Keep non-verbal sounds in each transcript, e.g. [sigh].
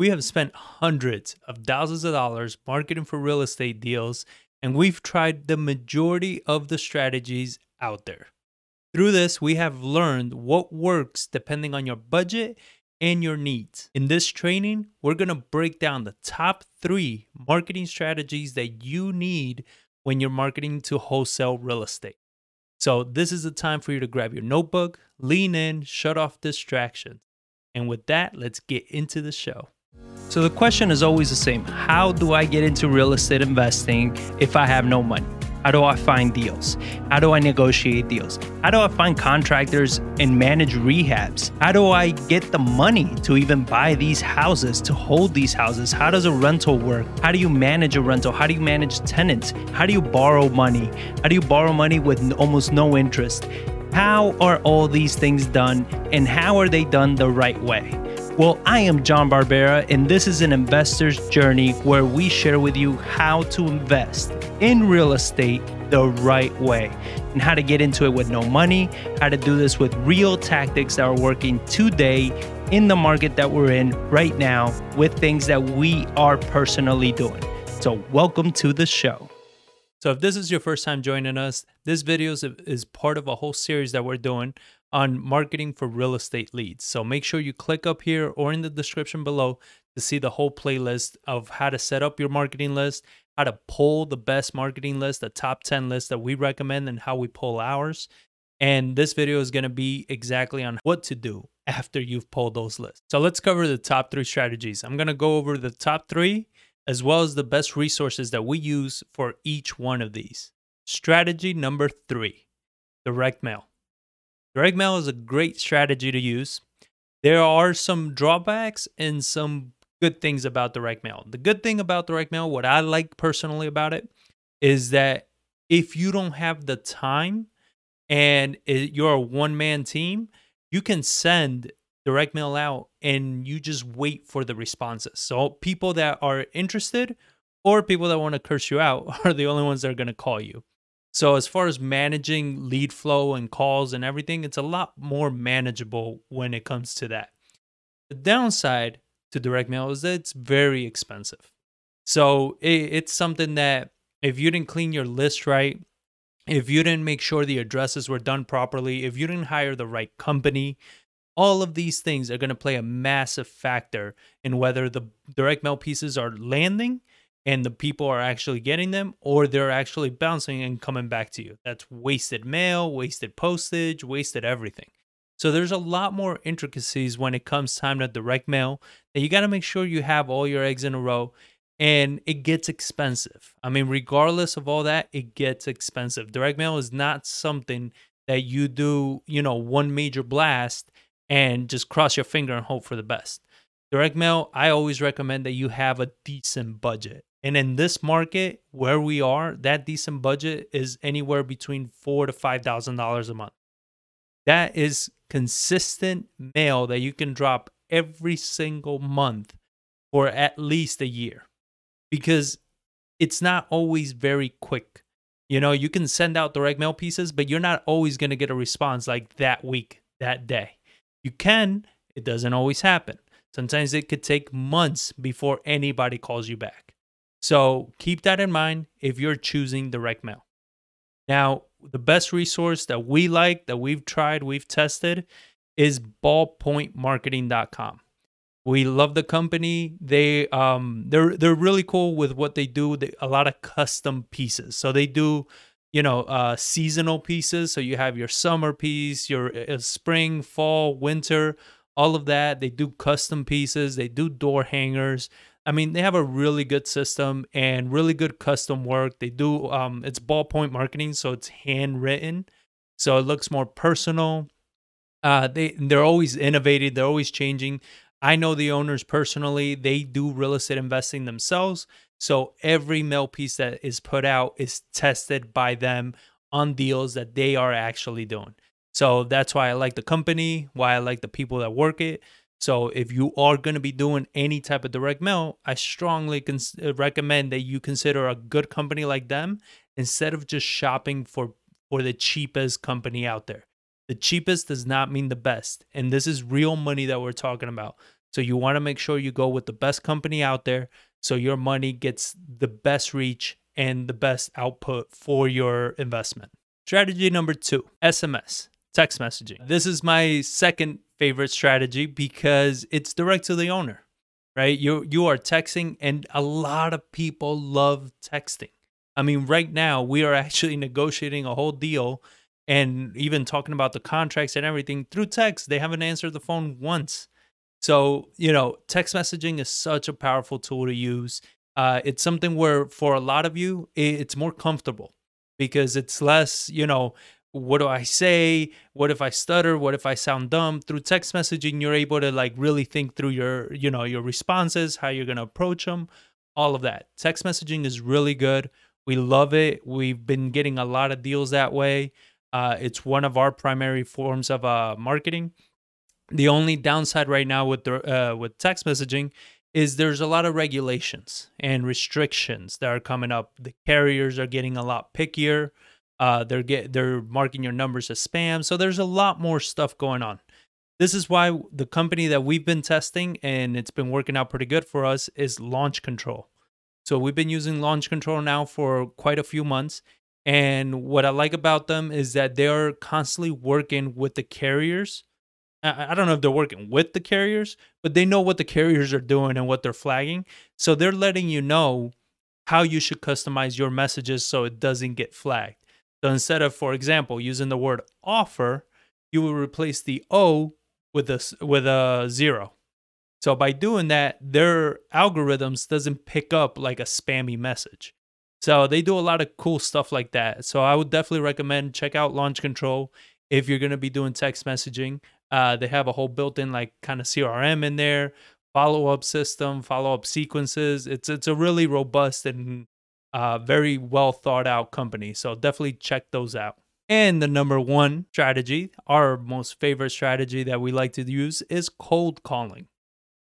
We have spent hundreds of thousands of dollars marketing for real estate deals, and we've tried the majority of the strategies out there. Through this, we have learned what works depending on your budget and your needs. In this training, we're to break down the top three marketing strategies that you need when you're marketing to wholesale real estate. So, this is the time for you to grab your notebook, lean in, shut off distractions. And with that, let's get into the show. So the question is always the same How do I get into real estate investing if I have no money? How do I find deals? How do I negotiate deals? How do I find contractors and manage rehabs? How do I get the money to even buy these houses, to hold these houses? How does a rental work? How do you manage a rental? How do you manage tenants? How do you borrow money? How do you borrow money with almost no interest? How are all these things done and how are they done the right way? Well, I am John Barbera, and this is an investor's journey where we share with you how to invest in real estate the right way and how to get into it with no money, how to do this with real tactics that are working today in the market that we're in right now with things that we are personally doing. So, welcome to the show. So, if this is your first time joining us, this video is, is part of a whole series that we're doing on marketing for real estate leads. So make sure you click up here or in the description below to see the whole playlist of how to set up your marketing list, how to pull the best marketing list, the top 10 list that we recommend, and how we pull ours. And this video is going to be exactly on what to do after you've pulled those lists. So let's cover the top three strategies. I'm going to go over the top three as well as the best resources that we use for each one of these. Strategy number three direct mail. Direct mail is a great strategy to use. There are some drawbacks and some good things about direct mail. The good thing about direct mail, what I like personally about it, is that if you don't have the time and you're a one man team, you can send direct mail out and you just wait for the responses. So people that are interested or people that want to curse you out [laughs] are the only ones that are going to call you. So as far as managing lead flow and calls and everything, it's a lot more manageable when it comes to that. The downside to direct mail is that it's very expensive. So it, it's something that if you didn't clean your list right, if you didn't make sure the addresses were done properly, if you didn't hire the right company, all of these things are going to play a massive factor in whether the direct mail pieces are landing and the people are actually getting them or they're actually bouncing and coming back to you. That's wasted mail, wasted postage, wasted everything. So there's a lot more intricacies when it comes time to direct mail that you got to make sure you have all your eggs in a row and it gets expensive. I mean, regardless of all that, it gets expensive. Direct mail is not something that you do, you know, one major blast and just cross your finger and hope for the best. Direct mail, I always recommend that you have a decent budget. And in this market where we are, that decent budget is anywhere between four to five thousand dollars a month. That is consistent mail that you can drop every single month for at least a year. Because it's not always very quick. You know, you can send out direct mail pieces, but you're not always going to get a response like that week, that day. You can, it doesn't always happen. Sometimes it could take months before anybody calls you back. So keep that in mind if you're choosing direct mail. Now, the best resource that we like, that we've tried, we've tested, is ballpointmarketing.com. We love the company. They um they're they're really cool with what they do. They, a lot of custom pieces. So they do you know uh seasonal pieces so you have your summer piece your uh, spring fall winter all of that they do custom pieces they do door hangers I mean, they have a really good system and really good custom work. They do um it's ballpoint marketing, so it's handwritten. So it looks more personal. Uh they they're always innovating, they're always changing. I know the owners personally, they do real estate investing themselves. So every mail piece that is put out is tested by them on deals that they are actually doing. So that's why I like the company, why I like the people that work it. So if you are going to be doing any type of direct mail, I strongly cons- uh, recommend that you consider a good company like them instead of just shopping for for the cheapest company out there. The cheapest does not mean the best, and this is real money that we're talking about. So you want to make sure you go with the best company out there so your money gets the best reach and the best output for your investment. Strategy number two SMS, text messaging. This is my second favorite strategy because it's direct to the owner, right? You, you are texting, and a lot of people love texting. I mean, right now, we are actually [laughs] negotiating a whole deal and even talking about the contracts and everything through text. They haven't answered the phone once. So, you know, text messaging is such a powerful tool to use. Uh, it's something where, for a lot of you, it's more comfortable because it's less, you know, what do I say? What if I stutter? What if I sound dumb? Through text messaging, you're able to like really think through your, you know, your responses, how you're to approach them, all of that. Text messaging is really good. We love it. We've been getting a lot of deals that way. Uh, it's one of our primary forms of uh, marketing. The only downside right now with the uh, with text messaging is there's a lot of regulations and restrictions that are coming up. The carriers are getting a lot pickier. Uh, they're get they're marking your numbers as spam. So there's a lot more stuff going on. This is why the company that we've been testing and it's been working out pretty good for us is Launch Control. So we've been using Launch Control now for quite a few months. And what I like about them is that they're constantly working with the carriers I don't know if they're working with the carriers, but they know what the carriers are doing and what they're flagging. So they're letting you know how you should customize your messages so it doesn't get flagged. So instead of, for example, using the word offer, you will replace the O with a with a zero. So by doing that, their algorithms doesn't pick up like a spammy message. So they do a lot of cool stuff like that. So I would definitely recommend check out Launch Control if you're going to be doing text messaging. Uh, they have a whole built-in like kind of CRM in there, follow-up system, follow-up sequences. It's it's a really robust and uh, very well thought out company. So definitely check those out. And the number one strategy, our most favorite strategy that we like to use is cold calling.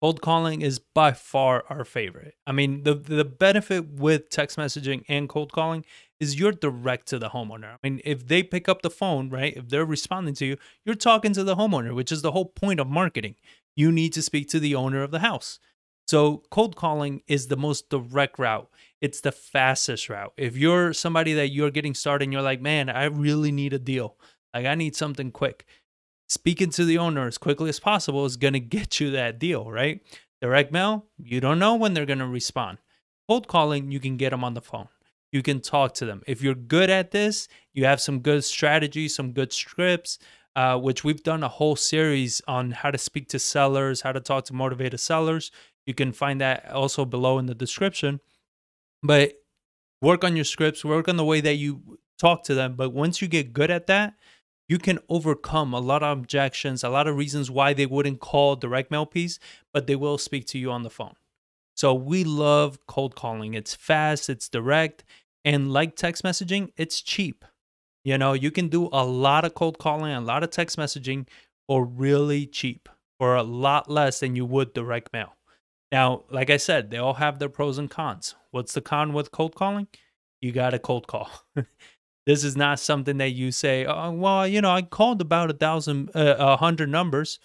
Cold calling is by far our favorite. I mean, the the benefit with text messaging and cold calling is you're direct to the homeowner. I mean, if they pick up the phone, right? If they're responding to you, you're talking to the homeowner, which is the whole point of marketing. You need to speak to the owner of the house. So, cold calling is the most direct route. It's the fastest route. If you're somebody that you're getting started and you're like, man, I really need a deal, like I need something quick, speaking to the owner as quickly as possible is to get you that deal, right? Direct mail, you don't know when they're to respond. Cold calling, you can get them on the phone you can talk to them. If you're good at this, you have some good strategies, some good scripts, uh, which we've done a whole series on how to speak to sellers, how to talk to motivated sellers. You can find that also below in the description. But work on your scripts, work on the way that you talk to them. But once you get good at that, you can overcome a lot of objections, a lot of reasons why they wouldn't call direct mail piece, but they will speak to you on the phone. So we love cold calling. It's fast, it's direct, and like text messaging, it's cheap. You know, you can do a lot of cold calling, a lot of text messaging for really cheap, for a lot less than you would direct mail. Now, like I said, they all have their pros and cons. What's the con with cold calling? You got a cold call. [laughs] this is not something that you say, oh, well, you know, I called about a thousand, uh, a hundred numbers.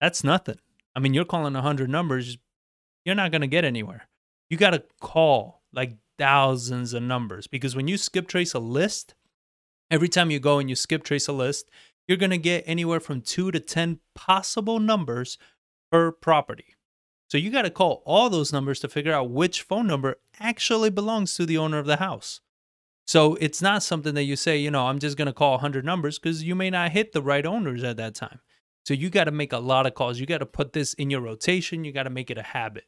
That's nothing. I mean, you're calling a hundred numbers you're not going to get anywhere. You got to call like thousands of numbers because when you skip trace a list, every time you go and you skip trace a list, you're going to get anywhere from two to 10 possible numbers per property. So you got to call all those numbers to figure out which phone number actually belongs to the owner of the house. So it's not something that you say, you know, I'm just going to call 100 numbers because you may not hit the right owners at that time. So you got to make a lot of calls. You got to put this in your rotation. You got to make it a habit.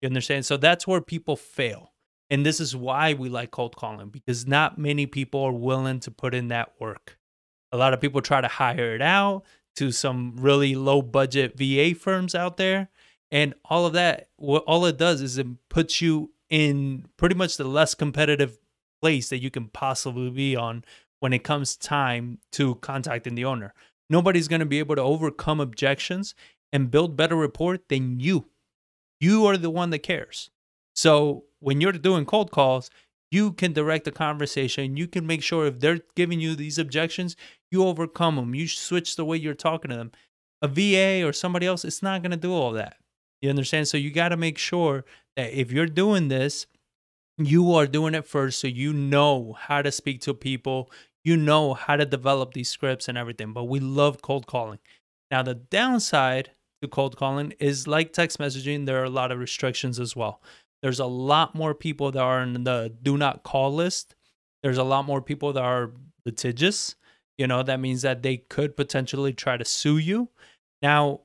You understand? So that's where people fail. And this is why we like cold calling because not many people are willing to put in that work. A lot of people try to hire it out to some really low budget VA firms out there. And all of that, what all it does is it puts you in pretty much the less competitive place that you can possibly be on when it comes time to contacting the owner. Nobody's going to be able to overcome objections and build better rapport than you. You are the one that cares. So when you're doing cold calls, you can direct the conversation. You can make sure if they're giving you these objections, you overcome them. You switch the way you're talking to them. a VA or somebody else, it's not going to do all that. You understand? So you got to make sure that if you're doing this, you are doing it first so you know how to speak to people, you know how to develop these scripts and everything. But we love cold calling. Now, the downside to cold calling is like text messaging, there are a lot of restrictions as well. There's a lot more people that are in the do not call list. There's a lot more people that are litigious. You know, that means that they could potentially try to sue you. Now,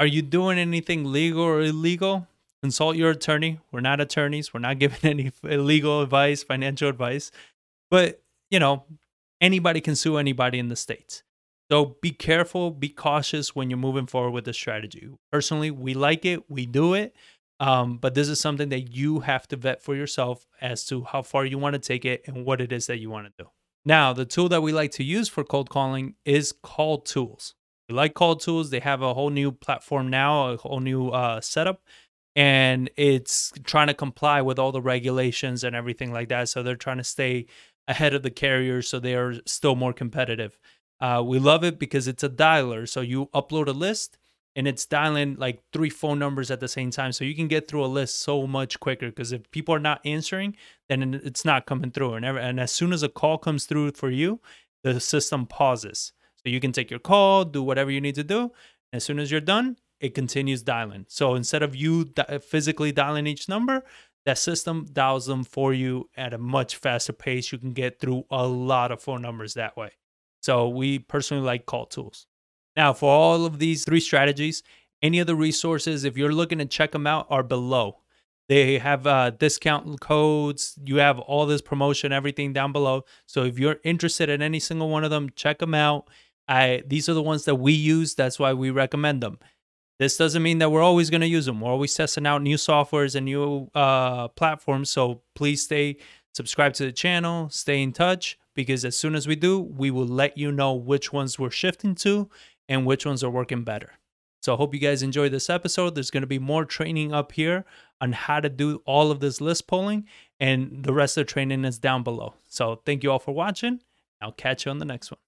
are you doing anything legal or illegal? Consult your attorney. We're not attorneys. We're not [laughs] giving any legal advice, financial advice. But, you know, anybody can sue anybody in the States. So be careful, be cautious when you're moving forward with the strategy. Personally, we like it, we do it. Um, but this is something that you have to vet for yourself as to how far you want to take it and what it is that you want to do. Now, the tool that we like to use for cold calling is Call Tools. We like Call Tools. They have a whole new platform now, a whole new uh, setup, and it's trying to comply with all the regulations and everything like that. So they're trying to stay ahead of the carriers so they are still more competitive. Uh, we love it because it's a dialer. So you upload a list and it's dialing like three phone numbers at the same time. So you can get through a list so much quicker because if people are not answering, then it's not coming through. And, and as soon as a call comes through for you, the system pauses. So you can take your call, do whatever you need to do. As soon as you're done, it continues dialing. So instead of you physically dialing each number, that system dials them for you at a much faster pace. You can get through a lot of phone numbers that way. So we personally like call tools. Now, for all of these three strategies, any of the resources, if you're looking to check them out, are below. They have uh, discount codes. You have all this promotion, everything down below. So if you're interested in any single one of them, check them out. I these are the ones that we use. That's why we recommend them. This doesn't mean that we're always going to use them. We're always testing out new softwares and new uh, platforms. So please stay subscribed to the channel, stay in touch because as soon as we do, we will let you know which ones we're shifting to and which ones are working better. So I hope you guys enjoyed this episode. There's going to be more training up here on how to do all of this list polling, and the rest of the training is down below. So thank you all for watching. I'll catch you on the next one.